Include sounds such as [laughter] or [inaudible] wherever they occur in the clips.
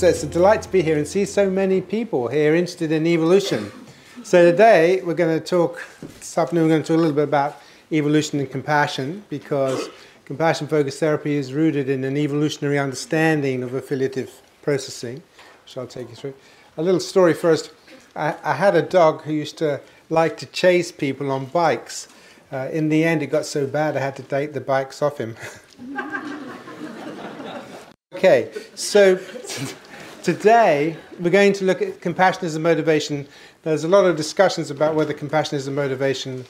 So it's a delight to be here and see so many people here interested in evolution. So today we're going to talk, this afternoon we're going to talk a little bit about evolution and compassion because compassion focused therapy is rooted in an evolutionary understanding of affiliative processing, which I'll take you through. A little story first. I, I had a dog who used to like to chase people on bikes. Uh, in the end, it got so bad I had to take the bikes off him. [laughs] okay, so today we're going to look at compassion as a motivation. There's a lot of discussions about whether compassion is a motivation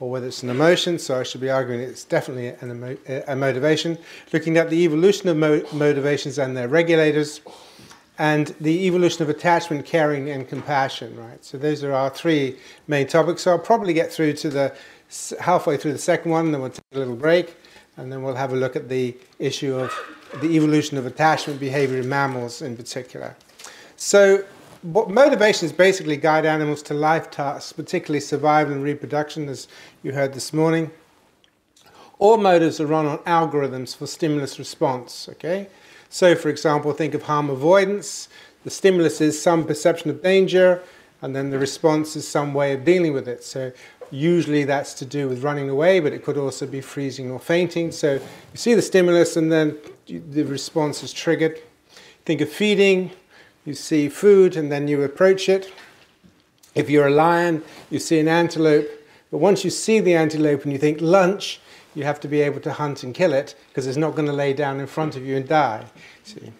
or whether it's an emotion, so I should be arguing it's definitely an emo- a motivation. Looking at the evolution of mo- motivations and their regulators, and the evolution of attachment, caring, and compassion, right? So those are our three main topics. So I'll probably get through to the halfway through the second one, then we'll take a little break, and then we'll have a look at the issue of the evolution of attachment behavior in mammals in particular. So what motivations basically guide animals to life tasks, particularly survival and reproduction, as you heard this morning. All motives are run on algorithms for stimulus response, okay? So, for example, think of harm avoidance. The stimulus is some perception of danger, and then the response is some way of dealing with it. So, usually that's to do with running away, but it could also be freezing or fainting. So, you see the stimulus, and then the response is triggered. Think of feeding. You see food, and then you approach it. If you're a lion, you see an antelope, but once you see the antelope and you think lunch, you have to be able to hunt and kill it because it's not going to lay down in front of you and die. See?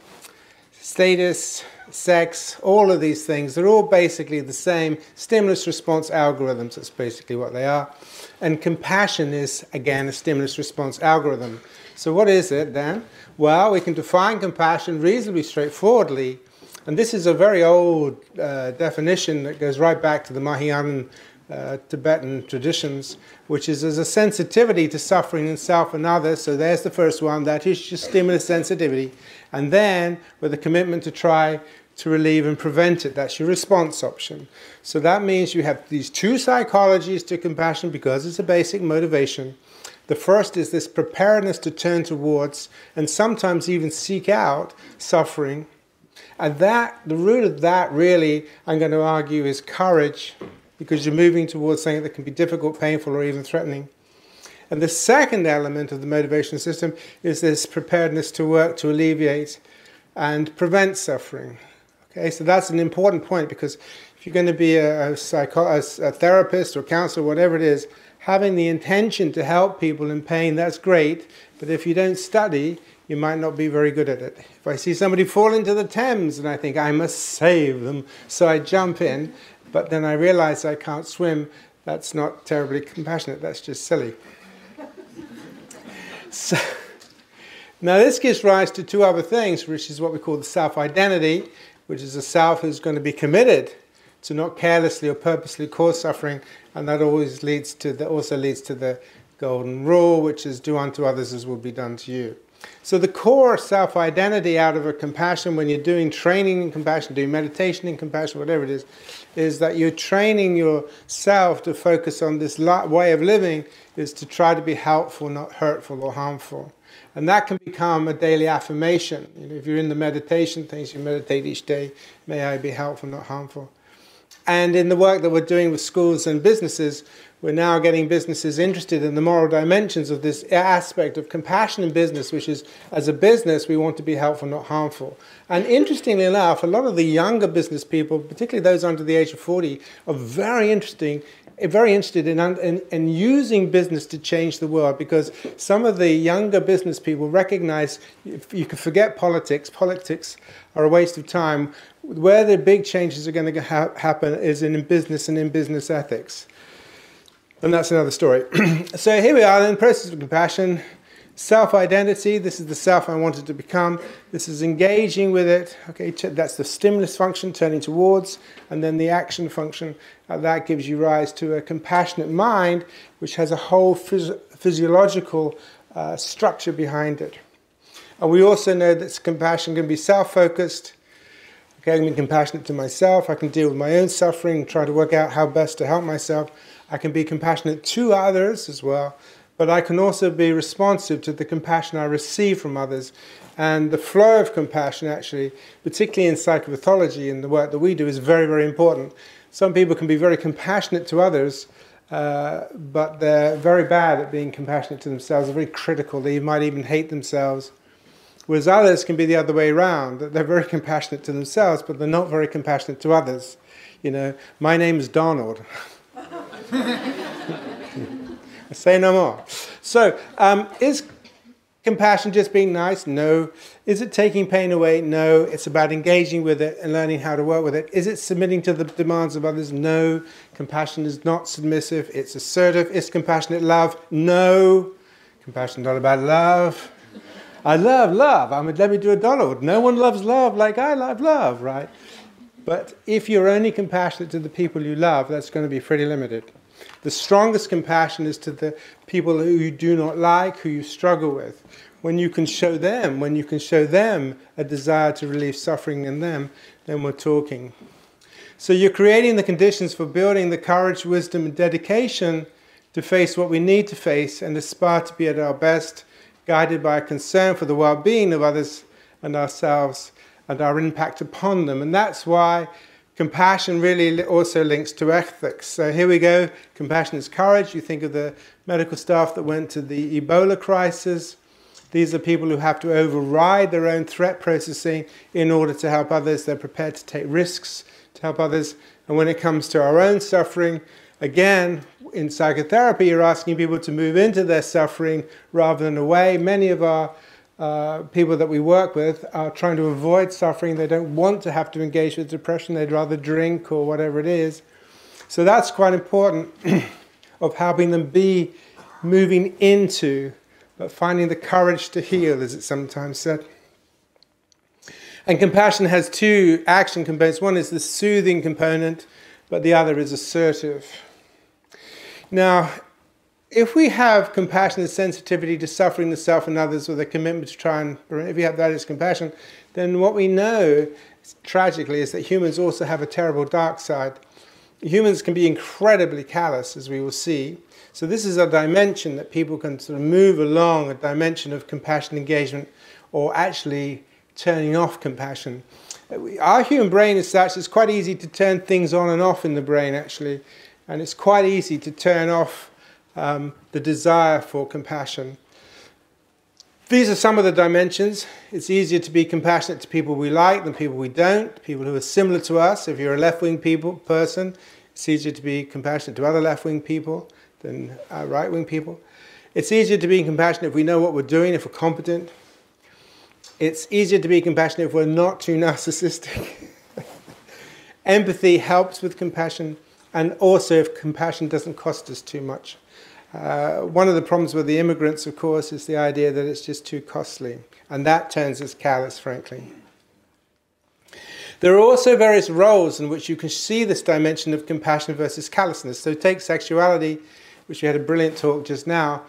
Status, sex, all of these things, they're all basically the same stimulus response algorithms. That's basically what they are. And compassion is, again, a stimulus response algorithm. So, what is it then? Well, we can define compassion reasonably straightforwardly. And this is a very old uh, definition that goes right back to the Mahayana uh, Tibetan traditions, which is as a sensitivity to suffering in self and others. So there's the first one, that is just stimulus sensitivity. And then with a commitment to try to relieve and prevent it, that's your response option. So that means you have these two psychologies to compassion because it's a basic motivation. The first is this preparedness to turn towards and sometimes even seek out suffering. And that, the root of that really, I'm going to argue, is courage because you're moving towards something that can be difficult, painful, or even threatening. And the second element of the motivation system is this preparedness to work to alleviate and prevent suffering. Okay, so that's an important point because if you're going to be a, a, psycho- a, a therapist or counselor, whatever it is, having the intention to help people in pain, that's great. But if you don't study, you might not be very good at it. If I see somebody fall into the Thames and I think I must save them, so I jump in, but then I realize I can't swim. That's not terribly compassionate, that's just silly. So, now, this gives rise to two other things, which is what we call the self identity, which is a self who's going to be committed to not carelessly or purposely cause suffering, and that always leads to the, also leads to the golden rule, which is do unto others as will be done to you. So, the core self identity out of a compassion, when you're doing training in compassion, doing meditation in compassion, whatever it is, is that you're training yourself to focus on this way of living, is to try to be helpful, not hurtful or harmful. And that can become a daily affirmation. You know, if you're in the meditation things, you meditate each day, may I be helpful, not harmful. And in the work that we're doing with schools and businesses, we're now getting businesses interested in the moral dimensions of this aspect of compassion in business, which is as a business, we want to be helpful, not harmful. And interestingly enough, a lot of the younger business people, particularly those under the age of 40, are very interesting. Eh, very interested in, in, in using business to change the world because some of the younger business people recognize you can forget politics. Politics are a waste of time. Where the big changes are going to ha- happen is in business and in business ethics. And that's another story. [clears throat] so here we are in the process of compassion. Self identity, this is the self I wanted to become. This is engaging with it. Okay, that's the stimulus function, turning towards, and then the action function. Uh, that gives you rise to a compassionate mind, which has a whole phys- physiological uh, structure behind it. And we also know that compassion can be self focused. Okay, I can be compassionate to myself. I can deal with my own suffering, try to work out how best to help myself. I can be compassionate to others as well. But I can also be responsive to the compassion I receive from others. And the flow of compassion, actually, particularly in psychopathology and the work that we do, is very, very important. Some people can be very compassionate to others, uh, but they're very bad at being compassionate to themselves. They're very critical. They might even hate themselves. Whereas others can be the other way around. That they're very compassionate to themselves, but they're not very compassionate to others. You know, my name is Donald. [laughs] Say no more. So, um, is compassion just being nice? No. Is it taking pain away? No. It's about engaging with it and learning how to work with it. Is it submitting to the demands of others? No. Compassion is not submissive, it's assertive. Is compassionate love? No. Compassion not about love. I love love. I mean, let me do a Donald. No one loves love like I love love, right? But if you're only compassionate to the people you love, that's going to be pretty limited. The strongest compassion is to the people who you do not like, who you struggle with. When you can show them, when you can show them a desire to relieve suffering in them, then we're talking. So you're creating the conditions for building the courage, wisdom, and dedication to face what we need to face and aspire to be at our best, guided by a concern for the well being of others and ourselves and our impact upon them. And that's why Compassion really also links to ethics. So here we go. Compassion is courage. You think of the medical staff that went to the Ebola crisis. These are people who have to override their own threat processing in order to help others. They're prepared to take risks to help others. And when it comes to our own suffering, again, in psychotherapy, you're asking people to move into their suffering rather than away. Many of our uh, people that we work with are trying to avoid suffering. They don't want to have to engage with depression. They'd rather drink or whatever it is. So that's quite important [clears throat] of helping them be moving into, but finding the courage to heal, as it's sometimes said. And compassion has two action components. One is the soothing component, but the other is assertive. Now, if we have compassion and sensitivity to suffering the self and others with a commitment to try and, if we have that as compassion, then what we know, tragically, is that humans also have a terrible dark side. Humans can be incredibly callous, as we will see. So, this is a dimension that people can sort of move along, a dimension of compassion engagement, or actually turning off compassion. Uh, our human brain is such, it's quite easy to turn things on and off in the brain, actually. And it's quite easy to turn off um, the desire for compassion. These are some of the dimensions. It's easier to be compassionate to people we like than people we don't, people who are similar to us. If you're a left wing person, it's easier to be compassionate to other left wing people than uh, right wing people. It's easier to be compassionate if we know what we're doing, if we're competent. It's easier to be compassionate if we're not too narcissistic. [laughs] Empathy helps with compassion, and also if compassion doesn't cost us too much. Uh, one of the problems with the immigrants, of course, is the idea that it's just too costly, and that turns us callous, frankly. There are also various roles in which you can see this dimension of compassion versus callousness. So, take sexuality, which we had a brilliant talk just now.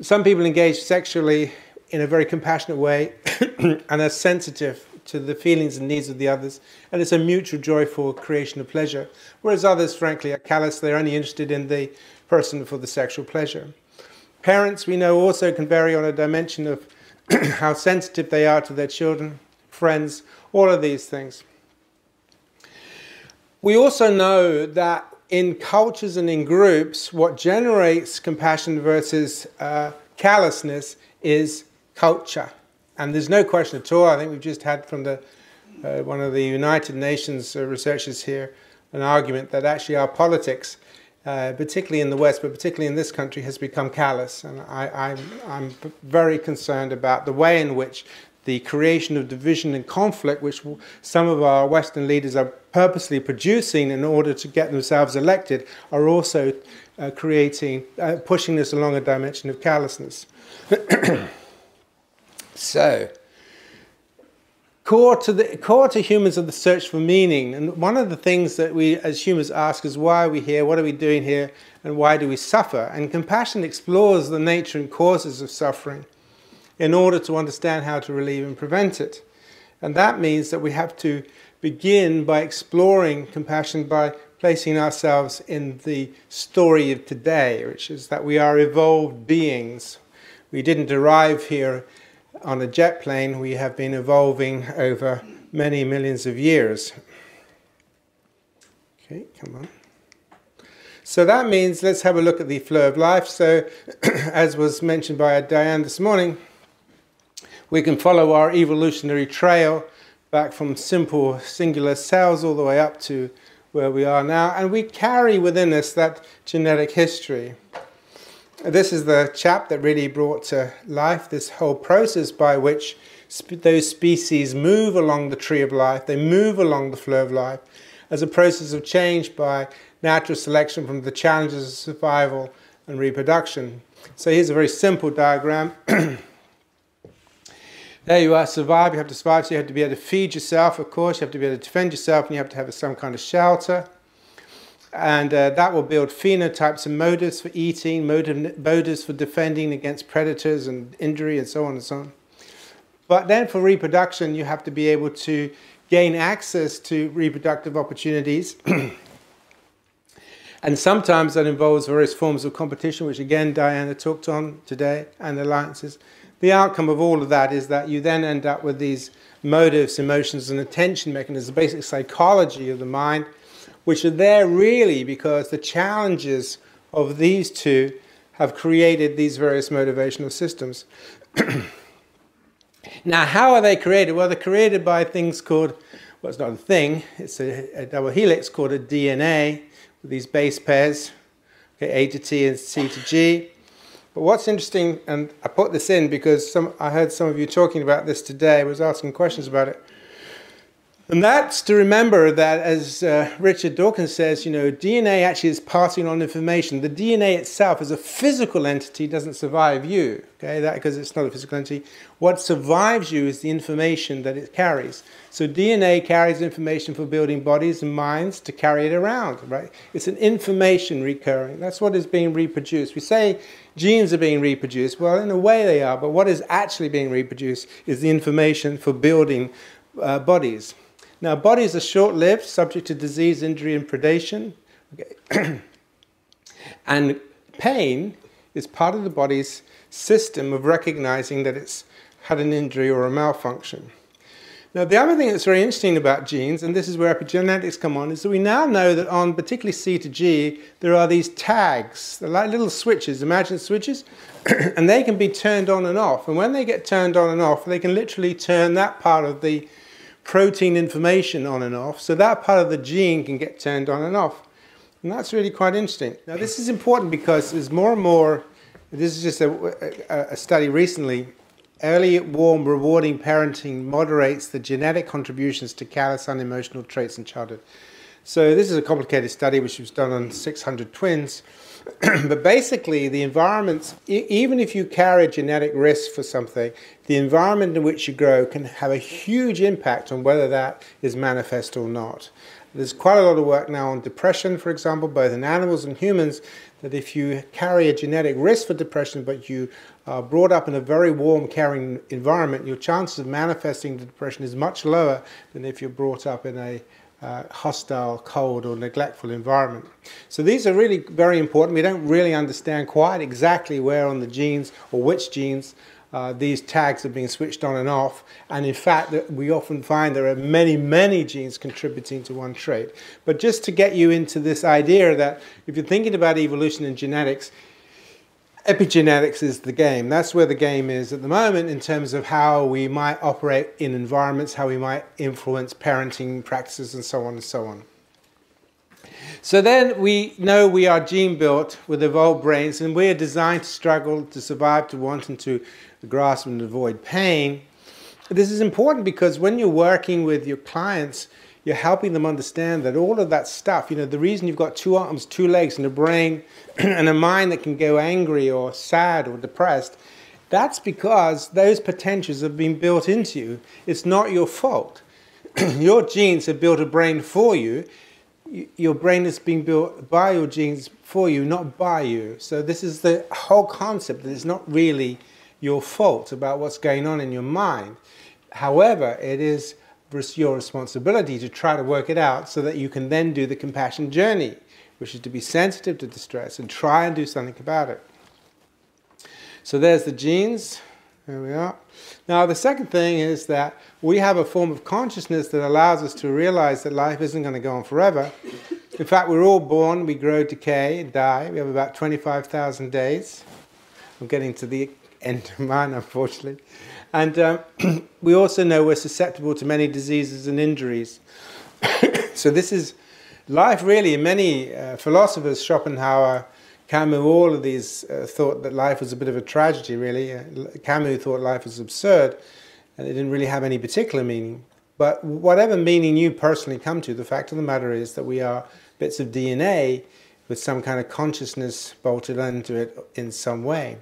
Some people engage sexually in a very compassionate way [coughs] and are sensitive to the feelings and needs of the others, and it's a mutual joyful creation of pleasure. Whereas others, frankly, are callous, they're only interested in the person for the sexual pleasure. Parents, we know, also can vary on a dimension of [clears throat] how sensitive they are to their children, friends, all of these things. We also know that in cultures and in groups, what generates compassion versus uh, callousness is culture. And there's no question at all. I think we've just had from the, uh, one of the United Nations uh, researchers here an argument that actually our politics uh, particularly in the West, but particularly in this country, has become callous. And I, am very concerned about the way in which the creation of division and conflict, which some of our Western leaders are purposely producing in order to get themselves elected, are also uh, creating, uh, pushing this along a dimension of callousness. [clears throat] so, core to the core to humans are the search for meaning. And one of the things that we as humans ask is why are we here what are we doing here and why do we suffer? And compassion explores the nature and causes of suffering in order to understand how to relieve and prevent it. And that means that we have to begin by exploring compassion by placing ourselves in the story of today, which is that we are evolved beings. We didn't arrive here on a jet plane, we have been evolving over many millions of years. Okay, come on. So that means let's have a look at the flow of life. So, [clears throat] as was mentioned by Diane this morning, we can follow our evolutionary trail back from simple singular cells all the way up to where we are now, and we carry within us that genetic history. This is the chap that really brought to life this whole process by which those species move along the tree of life, they move along the flow of life as a process of change by natural selection from the challenges of survival and reproduction. So here's a very simple diagram. [clears throat] there you are, survive, you have to survive, so you have to be able to feed yourself, of course, you have to be able to defend yourself, and you have to have some kind of shelter. And uh, that will build phenotypes and motives for eating, motive, motives for defending against predators and injury, and so on and so on. But then for reproduction, you have to be able to gain access to reproductive opportunities [clears throat] And sometimes that involves various forms of competition, which again Diana talked on today, and alliances. The outcome of all of that is that you then end up with these motives, emotions, and attention mechanisms, basic psychology of the mind, which are there really because the challenges of these two have created these various motivational systems. [clears throat] now, how are they created? Well, they're created by things called, well, it's not a thing, it's a, a double helix called a DNA with these base pairs, okay, A to T and C to G. But what's interesting, and I put this in because some, I heard some of you talking about this today, I was asking questions about it. And that's to remember that, as uh, Richard Dawkins says, you know, DNA actually is passing on information. The DNA itself, as a physical entity, doesn't survive you. Okay, that because it's not a physical entity. What survives you is the information that it carries. So DNA carries information for building bodies and minds to carry it around. Right? It's an information recurring. That's what is being reproduced. We say genes are being reproduced. Well, in a way they are, but what is actually being reproduced is the information for building uh, bodies. Now, bodies are short lived, subject to disease, injury, and predation. Okay. [clears throat] and pain is part of the body's system of recognizing that it's had an injury or a malfunction. Now, the other thing that's very interesting about genes, and this is where epigenetics come on, is that we now know that on particularly C to G, there are these tags. They're like little switches, imagine switches, [clears throat] and they can be turned on and off. And when they get turned on and off, they can literally turn that part of the protein information on and off, so that part of the gene can get turned on and off. And that's really quite interesting. Now, this is important because there's more and more, this is just a, a, a study recently, early, warm, rewarding parenting moderates the genetic contributions to callous, unemotional traits in childhood. So, this is a complicated study which was done on 600 twins. [clears throat] but basically, the environments, even if you carry genetic risk for something, the environment in which you grow can have a huge impact on whether that is manifest or not. There's quite a lot of work now on depression, for example, both in animals and humans, that if you carry a genetic risk for depression, but you are brought up in a very warm, caring environment, your chances of manifesting the depression is much lower than if you're brought up in a uh, hostile, cold, or neglectful environment. So these are really very important. We don't really understand quite exactly where on the genes or which genes uh, these tags are being switched on and off. And in fact, we often find there are many, many genes contributing to one trait. But just to get you into this idea that if you're thinking about evolution and genetics, epigenetics is the game. That's where the game is at the moment in terms of how we might operate in environments, how we might influence parenting practices, and so on and so on. So then we know we are gene built with evolved brains, and we are designed to struggle, to survive, to want, and to grasp and avoid pain. This is important because when you're working with your clients, you're helping them understand that all of that stuff, you know, the reason you've got two arms, two legs, and a brain, [clears throat] and a mind that can go angry or sad or depressed, that's because those potentials have been built into you. It's not your fault. [clears throat] your genes have built a brain for you. Your brain has been built by your genes for you, not by you. So, this is the whole concept that it's not really your fault about what's going on in your mind. However, it is your responsibility to try to work it out so that you can then do the compassion journey, which is to be sensitive to distress and try and do something about it. So there's the genes. There we are. Now, the second thing is that we have a form of consciousness that allows us to realize that life isn't going to go on forever. In fact, we're all born, we grow, decay, and die. We have about 25,000 days. I'm getting to the [laughs] end of mine, unfortunately. And um, [clears throat] we also know we're susceptible to many diseases and injuries. [coughs] so, this is life, really. Many uh, philosophers, Schopenhauer, Camus, all of these uh, thought that life was a bit of a tragedy, really. Uh, Camus thought life was absurd and it didn't really have any particular meaning. But whatever meaning you personally come to, the fact of the matter is that we are bits of DNA with some kind of consciousness bolted into it in some way.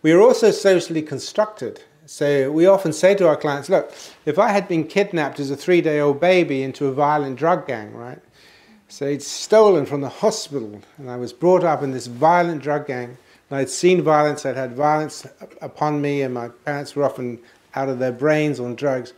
We are also socially constructed. So we often say to our clients, look, if I had been kidnapped as a three day old baby into a violent drug gang, right? So it's stolen from the hospital, and I was brought up in this violent drug gang. And I'd seen violence, I'd had violence upon me, and my parents were often out of their brains on drugs.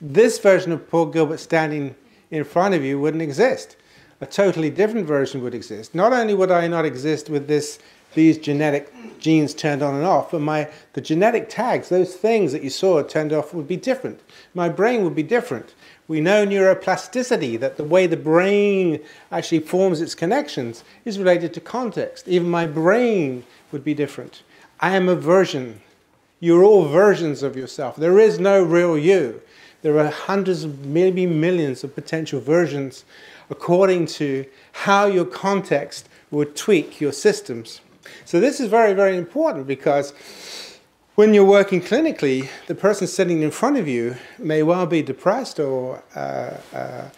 This version of Paul Gilbert standing in front of you wouldn't exist. A totally different version would exist. Not only would I not exist with this these genetic genes turned on and off, but my the genetic tags, those things that you saw turned off, would be different. My brain would be different. We know neuroplasticity, that the way the brain actually forms its connections is related to context. Even my brain would be different. I am a version. You're all versions of yourself. There is no real you. There are hundreds, maybe millions of potential versions according to how your context would tweak your systems. So this is very, very important because when you're working clinically, the person sitting in front of you may well be depressed or uh, uh,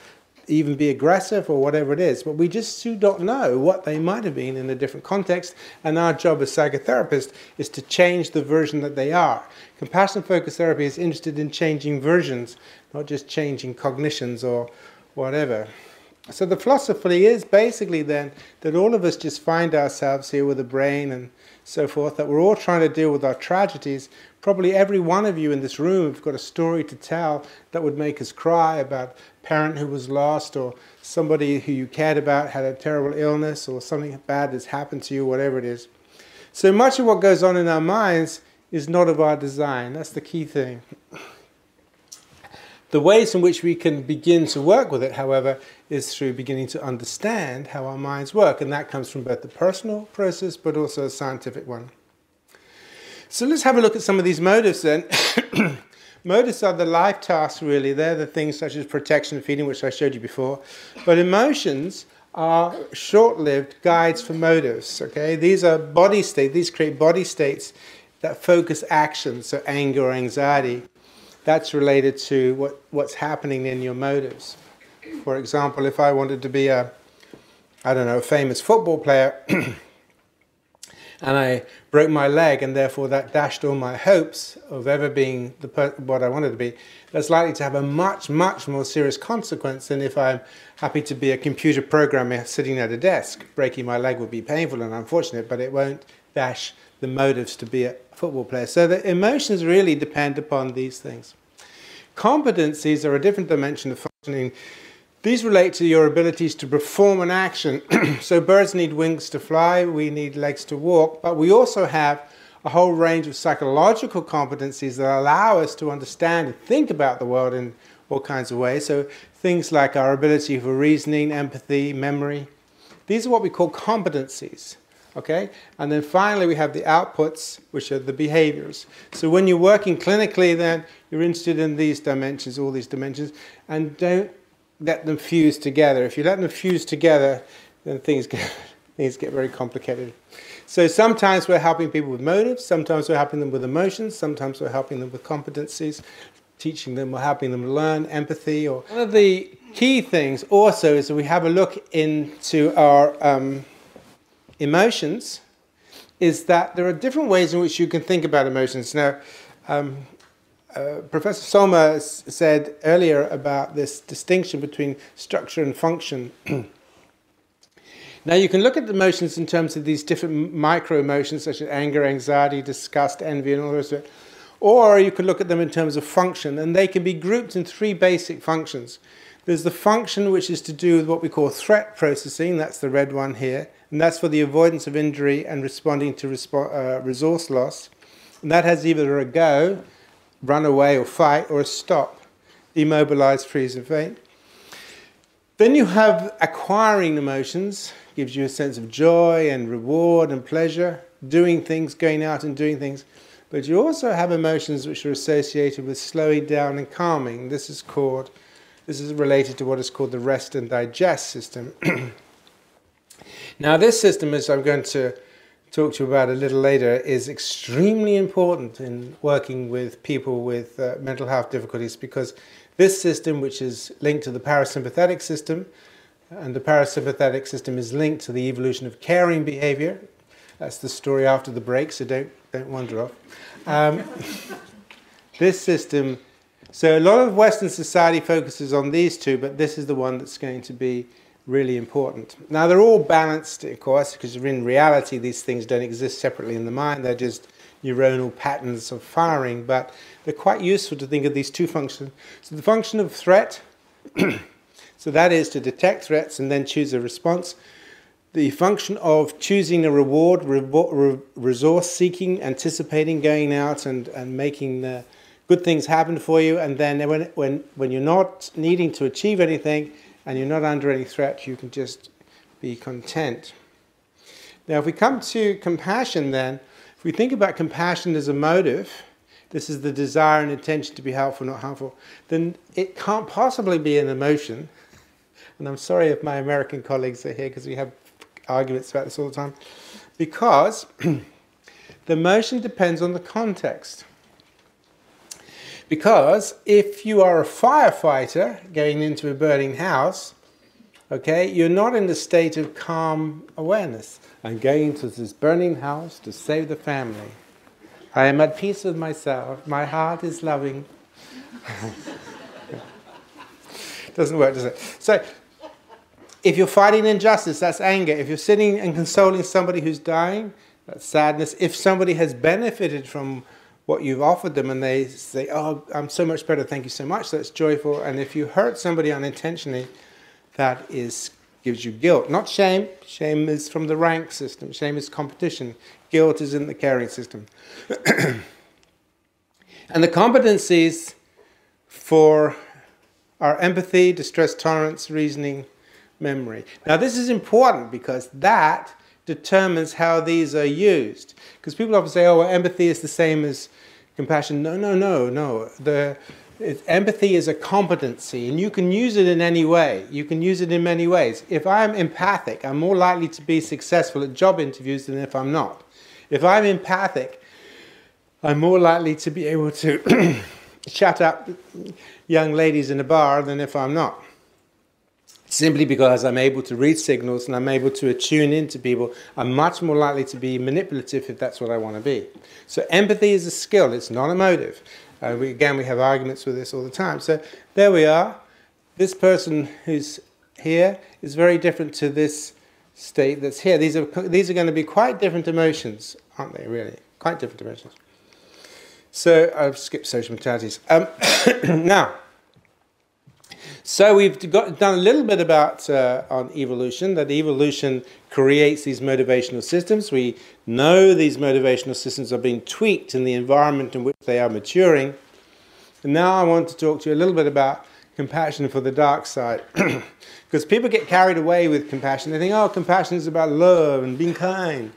even be aggressive or whatever it is, but we just do not know what they might have been in a different context. And our job as psychotherapists is to change the version that they are. Compassion focused therapy is interested in changing versions, not just changing cognitions or whatever. So the philosophy is basically then that all of us just find ourselves here with a brain and so forth, that we're all trying to deal with our tragedies. Probably every one of you in this room have got a story to tell that would make us cry about a parent who was lost or somebody who you cared about had a terrible illness or something bad has happened to you, whatever it is. So much of what goes on in our minds is not of our design. That's the key thing. The ways in which we can begin to work with it, however, is through beginning to understand how our minds work, and that comes from both the personal process but also a scientific one. So let's have a look at some of these motives then. [coughs] motives are the life tasks, really. They're the things such as protection, feeding, which I showed you before. But emotions are short-lived guides for motives. Okay, these are body states. These create body states that focus action, so anger or anxiety that's related to what, what's happening in your motives. For example, if I wanted to be a, I don't know, a famous football player, [clears throat] and I broke my leg, and therefore that dashed all my hopes of ever being the per- what I wanted to be, that's likely to have a much, much more serious consequence than if I'm happy to be a computer programmer sitting at a desk. Breaking my leg would be painful and unfortunate, but it won't dash the motives to be a football player. So the emotions really depend upon these things. Competencies are a different dimension of functioning. These relate to your abilities to perform an action. [clears throat] so birds need wings to fly, we need legs to walk, but we also have a whole range of psychological competencies that allow us to understand and think about the world in all kinds of ways. So things like our ability for reasoning, empathy, memory. These are what we call competencies. Okay? And then finally, we have the outputs, which are the behaviors. So when you're working clinically, then you're interested in these dimensions, all these dimensions, and don't let them fuse together. If you let them fuse together, then things get, [laughs] things get very complicated. So sometimes we're helping people with motives, sometimes we're helping them with emotions, sometimes we're helping them with competencies, teaching them or helping them learn empathy. Or one of the key things also is that we have a look into our um, emotions is that there are different ways in which you can think about emotions. Now, um, uh, Professor Sommer said earlier about this distinction between structure and function. [clears throat] now, you can look at the emotions in terms of these different micro emotions, such as anger, anxiety, disgust, envy, and all of those. Or you could look at them in terms of function, and they can be grouped in three basic functions. There's the function which is to do with what we call threat processing, that's the red one here, and that's for the avoidance of injury and responding to respo- uh, resource loss. And that has either a go, run away or fight, or a stop, immobilize, freeze, and faint. Then you have acquiring emotions, gives you a sense of joy and reward and pleasure, doing things, going out and doing things. But you also have emotions which are associated with slowing down and calming. This is called, this is related to what is called the rest and digest system. [clears throat] now, this system, as I'm going to talk to you about a little later, is extremely important in working with people with uh, mental health difficulties because this system, which is linked to the parasympathetic system, and the parasympathetic system is linked to the evolution of caring behavior. That's the story after the break, so don't, don't wander off. Um, [laughs] this system, so a lot of Western society focuses on these two, but this is the one that's going to be really important. Now, they're all balanced, of course, because in reality, these things don't exist separately in the mind, they're just neuronal patterns of firing, but they're quite useful to think of these two functions. So the function of threat, [clears throat] so that is to detect threats and then choose a response. The function of choosing a reward, re- resource seeking, anticipating, going out and, and making the good things happen for you. And then when, when, when you're not needing to achieve anything and you're not under any threat, you can just be content. Now, if we come to compassion, then, if we think about compassion as a motive, this is the desire and intention to be helpful, not harmful, then it can't possibly be an emotion. And I'm sorry if my American colleagues are here because we have arguments about this all the time. Because [clears throat] the emotion depends on the context. Because if you are a firefighter going into a burning house, okay, you're not in the state of calm awareness. I'm going into this burning house to save the family. I am at peace with myself. My heart is loving. [laughs] Doesn't work, does it? So, if you're fighting injustice, that's anger. If you're sitting and consoling somebody who's dying, that's sadness. If somebody has benefited from what you've offered them and they say, Oh, I'm so much better, thank you so much, that's joyful. And if you hurt somebody unintentionally, that is gives you guilt, not shame. Shame is from the rank system, shame is competition, guilt is in the caring system. [clears throat] and the competencies for our empathy, distress tolerance, reasoning, memory. Now, this is important because that determines how these are used. Because people often say, oh, well, empathy is the same as compassion. No, no, no, no. The, it, empathy is a competency, and you can use it in any way. You can use it in many ways. If I'm empathic, I'm more likely to be successful at job interviews than if I'm not. If I'm empathic, I'm more likely to be able to [clears throat] chat up young ladies in a bar than if I'm not. Simply because I'm able to read signals and I'm able to attune into people, I'm much more likely to be manipulative if that's what I want to be. So, empathy is a skill, it's not a motive. Uh, we, again, we have arguments with this all the time. So there we are. This person who's here is very different to this state that's here. These are, these are going to be quite different emotions, aren't they, really? Quite different emotions. So I've skipped social mentalities. Um, [coughs] now, so we've got, done a little bit about uh, on evolution, that evolution creates these motivational systems. We know these motivational systems are being tweaked in the environment in which they are maturing. And now I want to talk to you a little bit about compassion for the dark side. [clears throat] because people get carried away with compassion. They think, oh, compassion is about love and being kind.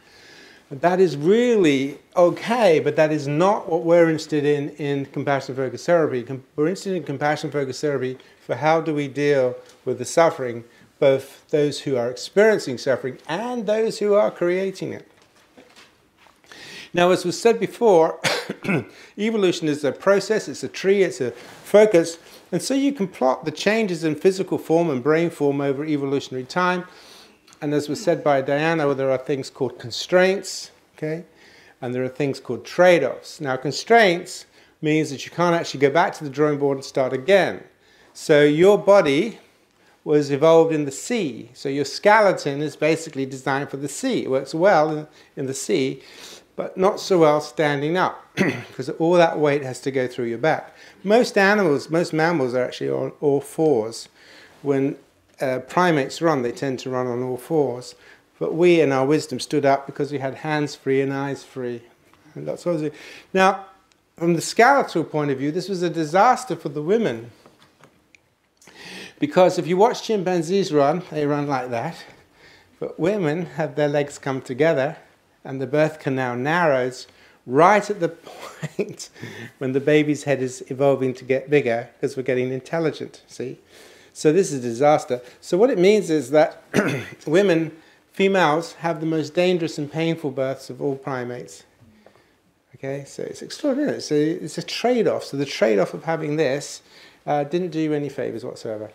That is really okay, but that is not what we're interested in in compassion focused therapy. We're interested in compassion focused therapy for how do we deal with the suffering both those who are experiencing suffering and those who are creating it. Now, as was said before, [coughs] evolution is a process, it's a tree, it's a focus, and so you can plot the changes in physical form and brain form over evolutionary time. And as was said by Diana, there are things called constraints, okay, and there are things called trade offs. Now, constraints means that you can't actually go back to the drawing board and start again. So, your body was evolved in the sea. So your skeleton is basically designed for the sea. It works well in, in the sea. but not so well standing up [clears throat] because all that weight has to go through your back. Most animals, most mammals are actually on all fours. When uh, primates run, they tend to run on all fours. But we, in our wisdom, stood up because we had hands free and eyes free. And Now, from the skeletal point of view, this was a disaster for the women. Because if you watch chimpanzees run, they run like that. But women have their legs come together and the birth canal narrows right at the [laughs] point when the baby's head is evolving to get bigger because we're getting intelligent, see? So this is a disaster. So what it means is that [clears throat] women, females, have the most dangerous and painful births of all primates. Okay, so it's extraordinary. So it's a trade-off. So the trade-off of having this uh, didn't do you any favors whatsoever.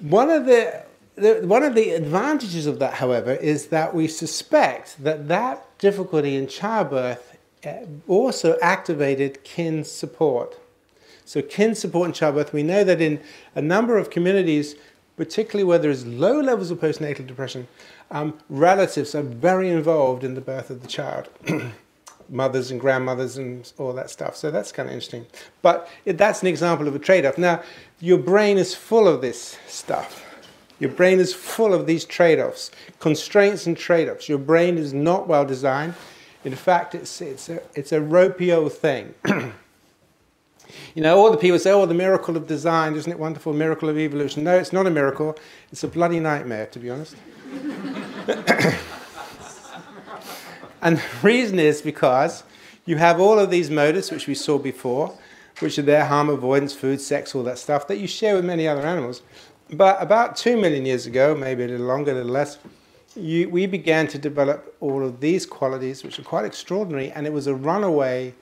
One of the the, one of the advantages of that, however, is that we suspect that that difficulty in childbirth uh, also activated kin support. So, kin support in childbirth, we know that in a number of communities, particularly where there is low levels of postnatal depression, um, relatives are very involved in the birth of the child. [clears throat] Mothers and grandmothers and all that stuff. So that's kind of interesting. But it, that's an example of a trade off. Now, your brain is full of this stuff. Your brain is full of these trade offs, constraints and trade offs. Your brain is not well designed. In fact, it's, it's, a, it's a ropey old thing. [clears throat] you know, all the people say, oh, the miracle of design, isn't it wonderful? Miracle of evolution. No, it's not a miracle. It's a bloody nightmare, to be honest. [coughs] and the reason is because you have all of these motives, which we saw before, which are there harm avoidance, food, sex, all that stuff that you share with many other animals. But about two million years ago, maybe a little longer, a little less, you, we began to develop all of these qualities, which are quite extraordinary, and it was a runaway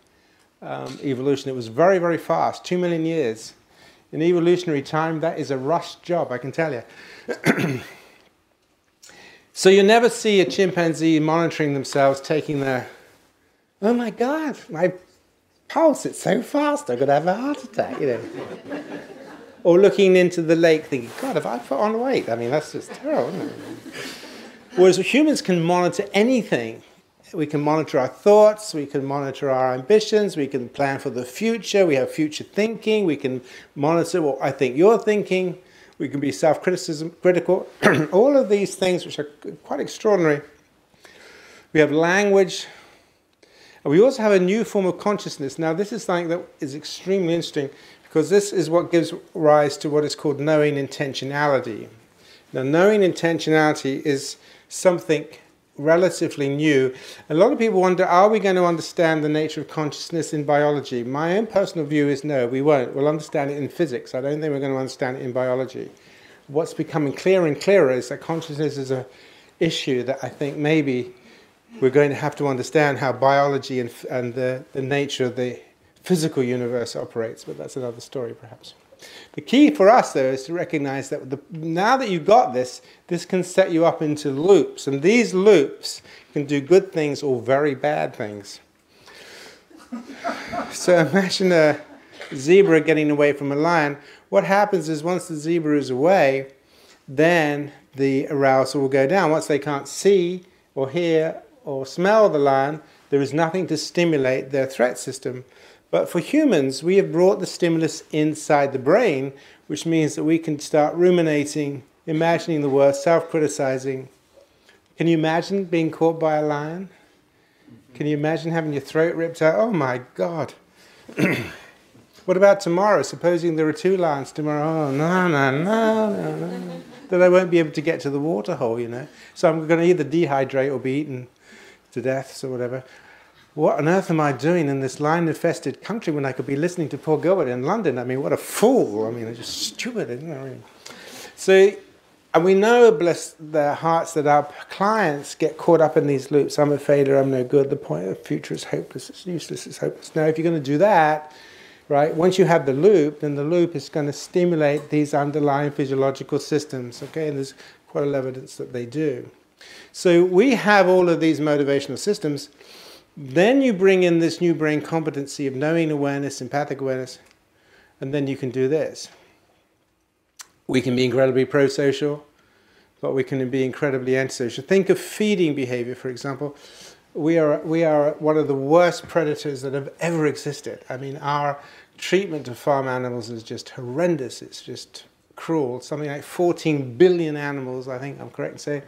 um, evolution. It was very, very fast, two million years. In evolutionary time, that is a rush job, I can tell you. [clears throat] so you never see a chimpanzee monitoring themselves, taking their, oh my God, my pulse, it's so fast, I'm going to have a heart attack, you know [laughs] or looking into the lake thinking, God, have I put on weight? I mean, that's just terrible, [laughs] Whereas humans can monitor anything. We can monitor our thoughts, we can monitor our ambitions, we can plan for the future, we have future thinking, we can monitor what I think you're thinking, we can be self criticism, critical. [clears throat] All of these things, which are quite extraordinary. We have language. And we also have a new form of consciousness. Now, this is something that is extremely interesting because this is what gives rise to what is called knowing intentionality. Now, knowing intentionality is something relatively new. A lot of people wonder are we going to understand the nature of consciousness in biology? My own personal view is no, we won't. We'll understand it in physics. I don't think we're going to understand it in biology. What's becoming clearer and clearer is that consciousness is an issue that I think maybe we're going to have to understand how biology and, and the, the nature of the physical universe operates, but that's another story perhaps. The key for us, though, is to recognize that the, now that you've got this, this can set you up into loops, and these loops can do good things or very bad things. so imagine a zebra getting away from a lion. What happens is once the zebra is away, then the arousal will go down. Once they can't see or hear or smell the lion, there is nothing to stimulate their threat system. But for humans, we have brought the stimulus inside the brain, which means that we can start ruminating, imagining the worst, self criticizing. Can you imagine being caught by a lion? Can you imagine having your throat ripped out? Oh my God. [clears throat] what about tomorrow? Supposing there are two lions tomorrow. Oh, no, no, no, no, no. Then I won't be able to get to the water hole, you know. So I'm going to either dehydrate or be eaten to death or whatever what on earth am I doing in this lion infested country when I could be listening to Paul Gilbert in London? I mean, what a fool. I mean, it's just stupid, isn't it? I mean, so, and we know, bless their hearts, that our clients get caught up in these loops. I'm a failure, I'm no good, the point of the future is hopeless, it's useless, it's hopeless. Now, if you're going to do that, right, once you have the loop, then the loop is going to stimulate these underlying physiological systems, okay? And there's quite a lot of evidence that they do. So we have all of these motivational systems then you bring in this new brain competency of knowing awareness, empathic awareness, and then you can do this. We can be incredibly pro social, but we can be incredibly antisocial. Think of feeding behavior, for example. we are, we are one of the worst predators that have ever existed. I mean, our treatment of farm animals is just horrendous. It's just cruel. Something like 14 billion animals, I think I'm correct in saying,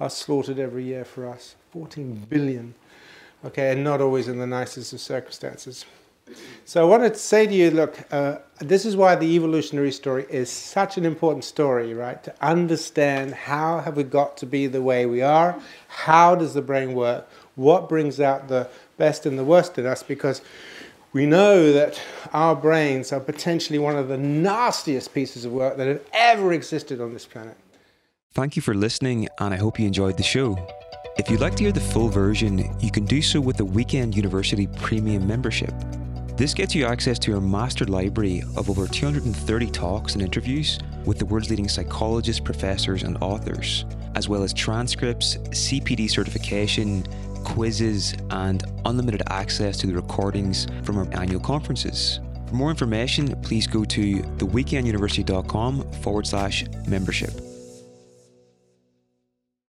are slaughtered every year for us. 14 billion. Okay, and not always in the nicest of circumstances. So I wanted to say to you, look, uh, this is why the evolutionary story is such an important story, right? To understand how have we got to be the way we are, how does the brain work, what brings out the best and the worst in us, because we know that our brains are potentially one of the nastiest pieces of work that have ever existed on this planet. Thank you for listening, and I hope you enjoyed the show. If you'd like to hear the full version, you can do so with the Weekend University Premium membership. This gets you access to our master library of over 230 talks and interviews with the world's leading psychologists, professors, and authors, as well as transcripts, CPD certification, quizzes, and unlimited access to the recordings from our annual conferences. For more information, please go to theweekenduniversity.com forward slash membership.